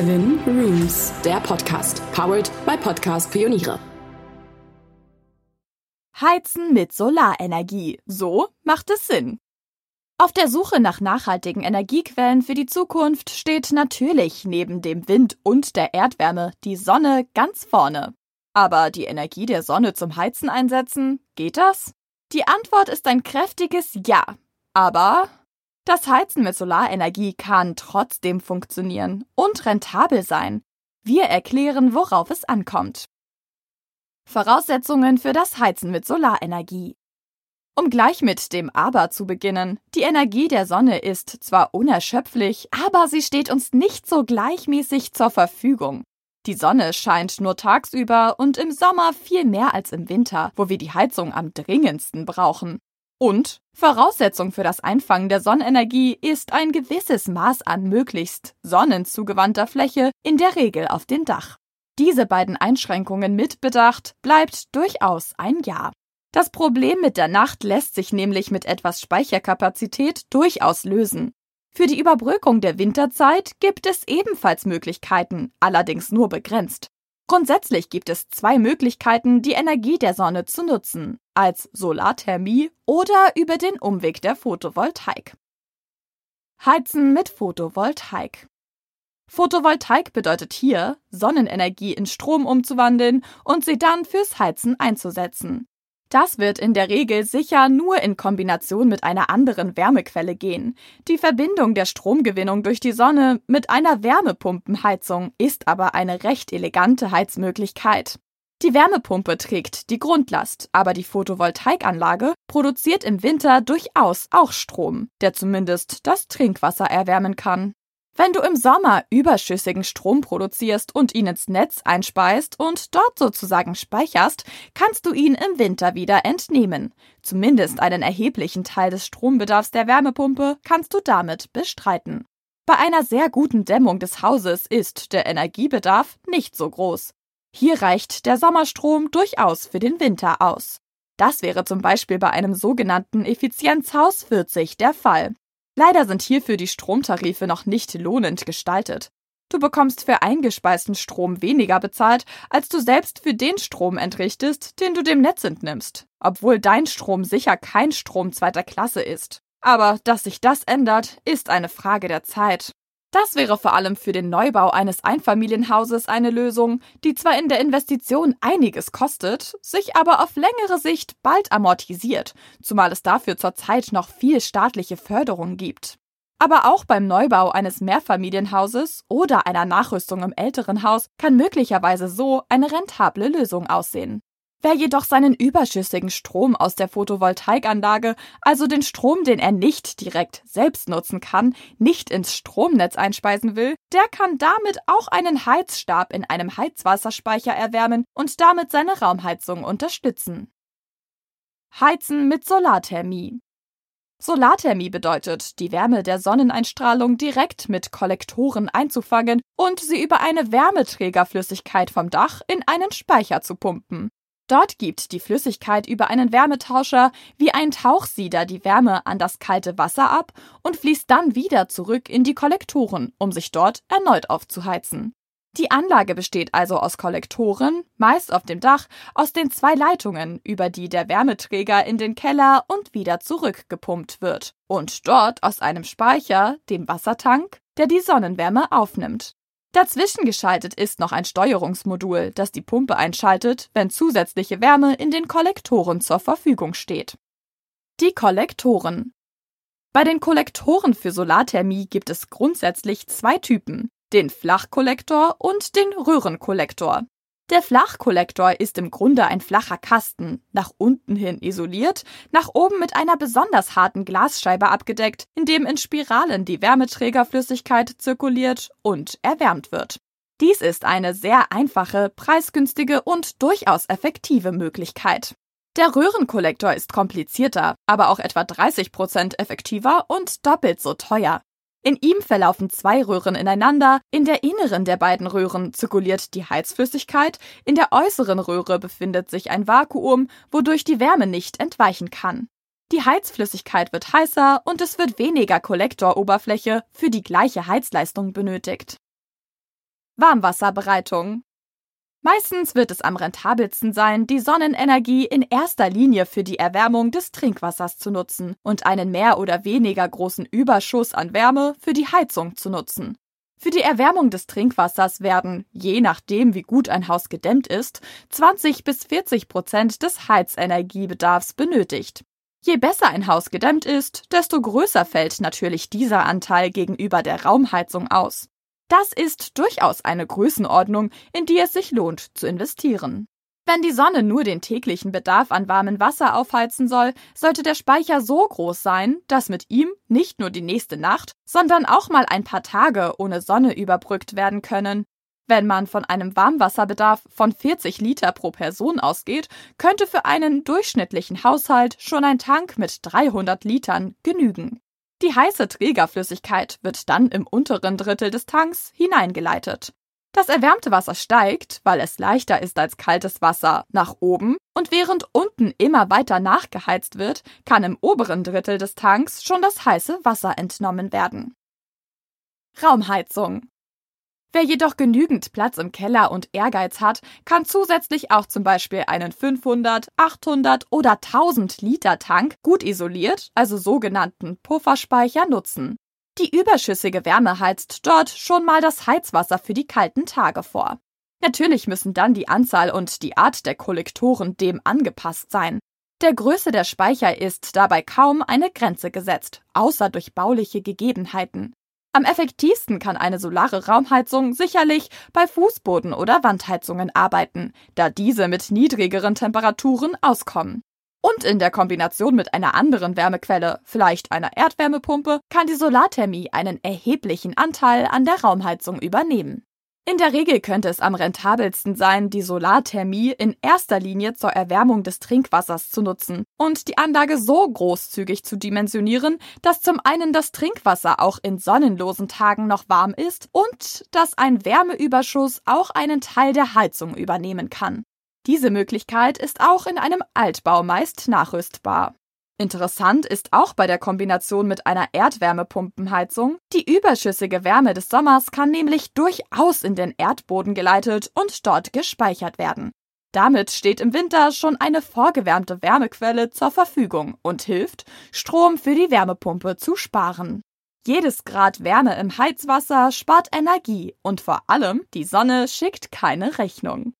Seven Rooms, der Podcast, powered by Podcast Pioniere. Heizen mit Solarenergie. So macht es Sinn. Auf der Suche nach nachhaltigen Energiequellen für die Zukunft steht natürlich neben dem Wind und der Erdwärme die Sonne ganz vorne. Aber die Energie der Sonne zum Heizen einsetzen, geht das? Die Antwort ist ein kräftiges Ja. Aber das Heizen mit Solarenergie kann trotzdem funktionieren und rentabel sein. Wir erklären, worauf es ankommt. Voraussetzungen für das Heizen mit Solarenergie. Um gleich mit dem Aber zu beginnen. Die Energie der Sonne ist zwar unerschöpflich, aber sie steht uns nicht so gleichmäßig zur Verfügung. Die Sonne scheint nur tagsüber und im Sommer viel mehr als im Winter, wo wir die Heizung am dringendsten brauchen. Und Voraussetzung für das Einfangen der Sonnenenergie ist ein gewisses Maß an möglichst sonnenzugewandter Fläche, in der Regel auf dem Dach. Diese beiden Einschränkungen mitbedacht, bleibt durchaus ein Ja. Das Problem mit der Nacht lässt sich nämlich mit etwas Speicherkapazität durchaus lösen. Für die Überbrückung der Winterzeit gibt es ebenfalls Möglichkeiten, allerdings nur begrenzt. Grundsätzlich gibt es zwei Möglichkeiten, die Energie der Sonne zu nutzen, als Solarthermie oder über den Umweg der Photovoltaik. Heizen mit Photovoltaik. Photovoltaik bedeutet hier, Sonnenenergie in Strom umzuwandeln und sie dann fürs Heizen einzusetzen. Das wird in der Regel sicher nur in Kombination mit einer anderen Wärmequelle gehen. Die Verbindung der Stromgewinnung durch die Sonne mit einer Wärmepumpenheizung ist aber eine recht elegante Heizmöglichkeit. Die Wärmepumpe trägt die Grundlast, aber die Photovoltaikanlage produziert im Winter durchaus auch Strom, der zumindest das Trinkwasser erwärmen kann. Wenn du im Sommer überschüssigen Strom produzierst und ihn ins Netz einspeist und dort sozusagen speicherst, kannst du ihn im Winter wieder entnehmen. Zumindest einen erheblichen Teil des Strombedarfs der Wärmepumpe kannst du damit bestreiten. Bei einer sehr guten Dämmung des Hauses ist der Energiebedarf nicht so groß. Hier reicht der Sommerstrom durchaus für den Winter aus. Das wäre zum Beispiel bei einem sogenannten Effizienzhaus 40 der Fall. Leider sind hierfür die Stromtarife noch nicht lohnend gestaltet. Du bekommst für eingespeisten Strom weniger bezahlt, als du selbst für den Strom entrichtest, den du dem Netz entnimmst, obwohl dein Strom sicher kein Strom zweiter Klasse ist. Aber dass sich das ändert, ist eine Frage der Zeit. Das wäre vor allem für den Neubau eines Einfamilienhauses eine Lösung, die zwar in der Investition einiges kostet, sich aber auf längere Sicht bald amortisiert, zumal es dafür zurzeit noch viel staatliche Förderung gibt. Aber auch beim Neubau eines Mehrfamilienhauses oder einer Nachrüstung im älteren Haus kann möglicherweise so eine rentable Lösung aussehen. Wer jedoch seinen überschüssigen Strom aus der Photovoltaikanlage, also den Strom, den er nicht direkt selbst nutzen kann, nicht ins Stromnetz einspeisen will, der kann damit auch einen Heizstab in einem Heizwasserspeicher erwärmen und damit seine Raumheizung unterstützen. Heizen mit Solarthermie. Solarthermie bedeutet, die Wärme der Sonneneinstrahlung direkt mit Kollektoren einzufangen und sie über eine Wärmeträgerflüssigkeit vom Dach in einen Speicher zu pumpen. Dort gibt die Flüssigkeit über einen Wärmetauscher wie ein Tauchsieder die Wärme an das kalte Wasser ab und fließt dann wieder zurück in die Kollektoren, um sich dort erneut aufzuheizen. Die Anlage besteht also aus Kollektoren, meist auf dem Dach, aus den zwei Leitungen, über die der Wärmeträger in den Keller und wieder zurückgepumpt wird, und dort aus einem Speicher, dem Wassertank, der die Sonnenwärme aufnimmt. Dazwischen geschaltet ist noch ein Steuerungsmodul, das die Pumpe einschaltet, wenn zusätzliche Wärme in den Kollektoren zur Verfügung steht. Die Kollektoren. Bei den Kollektoren für Solarthermie gibt es grundsätzlich zwei Typen, den Flachkollektor und den Röhrenkollektor. Der Flachkollektor ist im Grunde ein flacher Kasten, nach unten hin isoliert, nach oben mit einer besonders harten Glasscheibe abgedeckt, in dem in Spiralen die Wärmeträgerflüssigkeit zirkuliert und erwärmt wird. Dies ist eine sehr einfache, preisgünstige und durchaus effektive Möglichkeit. Der Röhrenkollektor ist komplizierter, aber auch etwa 30 Prozent effektiver und doppelt so teuer. In ihm verlaufen zwei Röhren ineinander, in der inneren der beiden Röhren zirkuliert die Heizflüssigkeit, in der äußeren Röhre befindet sich ein Vakuum, wodurch die Wärme nicht entweichen kann. Die Heizflüssigkeit wird heißer und es wird weniger Kollektoroberfläche für die gleiche Heizleistung benötigt. Warmwasserbereitung. Meistens wird es am rentabelsten sein, die Sonnenenergie in erster Linie für die Erwärmung des Trinkwassers zu nutzen und einen mehr oder weniger großen Überschuss an Wärme für die Heizung zu nutzen. Für die Erwärmung des Trinkwassers werden, je nachdem wie gut ein Haus gedämmt ist, 20 bis 40 Prozent des Heizenergiebedarfs benötigt. Je besser ein Haus gedämmt ist, desto größer fällt natürlich dieser Anteil gegenüber der Raumheizung aus. Das ist durchaus eine Größenordnung, in die es sich lohnt zu investieren. Wenn die Sonne nur den täglichen Bedarf an warmem Wasser aufheizen soll, sollte der Speicher so groß sein, dass mit ihm nicht nur die nächste Nacht, sondern auch mal ein paar Tage ohne Sonne überbrückt werden können. Wenn man von einem Warmwasserbedarf von 40 Liter pro Person ausgeht, könnte für einen durchschnittlichen Haushalt schon ein Tank mit 300 Litern genügen. Die heiße Trägerflüssigkeit wird dann im unteren Drittel des Tanks hineingeleitet. Das erwärmte Wasser steigt, weil es leichter ist als kaltes Wasser, nach oben und während unten immer weiter nachgeheizt wird, kann im oberen Drittel des Tanks schon das heiße Wasser entnommen werden. Raumheizung Wer jedoch genügend Platz im Keller und Ehrgeiz hat, kann zusätzlich auch zum Beispiel einen 500, 800 oder 1000 Liter Tank gut isoliert, also sogenannten Pufferspeicher, nutzen. Die überschüssige Wärme heizt dort schon mal das Heizwasser für die kalten Tage vor. Natürlich müssen dann die Anzahl und die Art der Kollektoren dem angepasst sein. Der Größe der Speicher ist dabei kaum eine Grenze gesetzt, außer durch bauliche Gegebenheiten. Am effektivsten kann eine solare Raumheizung sicherlich bei Fußboden- oder Wandheizungen arbeiten, da diese mit niedrigeren Temperaturen auskommen. Und in der Kombination mit einer anderen Wärmequelle, vielleicht einer Erdwärmepumpe, kann die Solarthermie einen erheblichen Anteil an der Raumheizung übernehmen. In der Regel könnte es am rentabelsten sein, die Solarthermie in erster Linie zur Erwärmung des Trinkwassers zu nutzen und die Anlage so großzügig zu dimensionieren, dass zum einen das Trinkwasser auch in sonnenlosen Tagen noch warm ist und dass ein Wärmeüberschuss auch einen Teil der Heizung übernehmen kann. Diese Möglichkeit ist auch in einem Altbau meist nachrüstbar. Interessant ist auch bei der Kombination mit einer Erdwärmepumpenheizung, die überschüssige Wärme des Sommers kann nämlich durchaus in den Erdboden geleitet und dort gespeichert werden. Damit steht im Winter schon eine vorgewärmte Wärmequelle zur Verfügung und hilft, Strom für die Wärmepumpe zu sparen. Jedes Grad Wärme im Heizwasser spart Energie und vor allem die Sonne schickt keine Rechnung.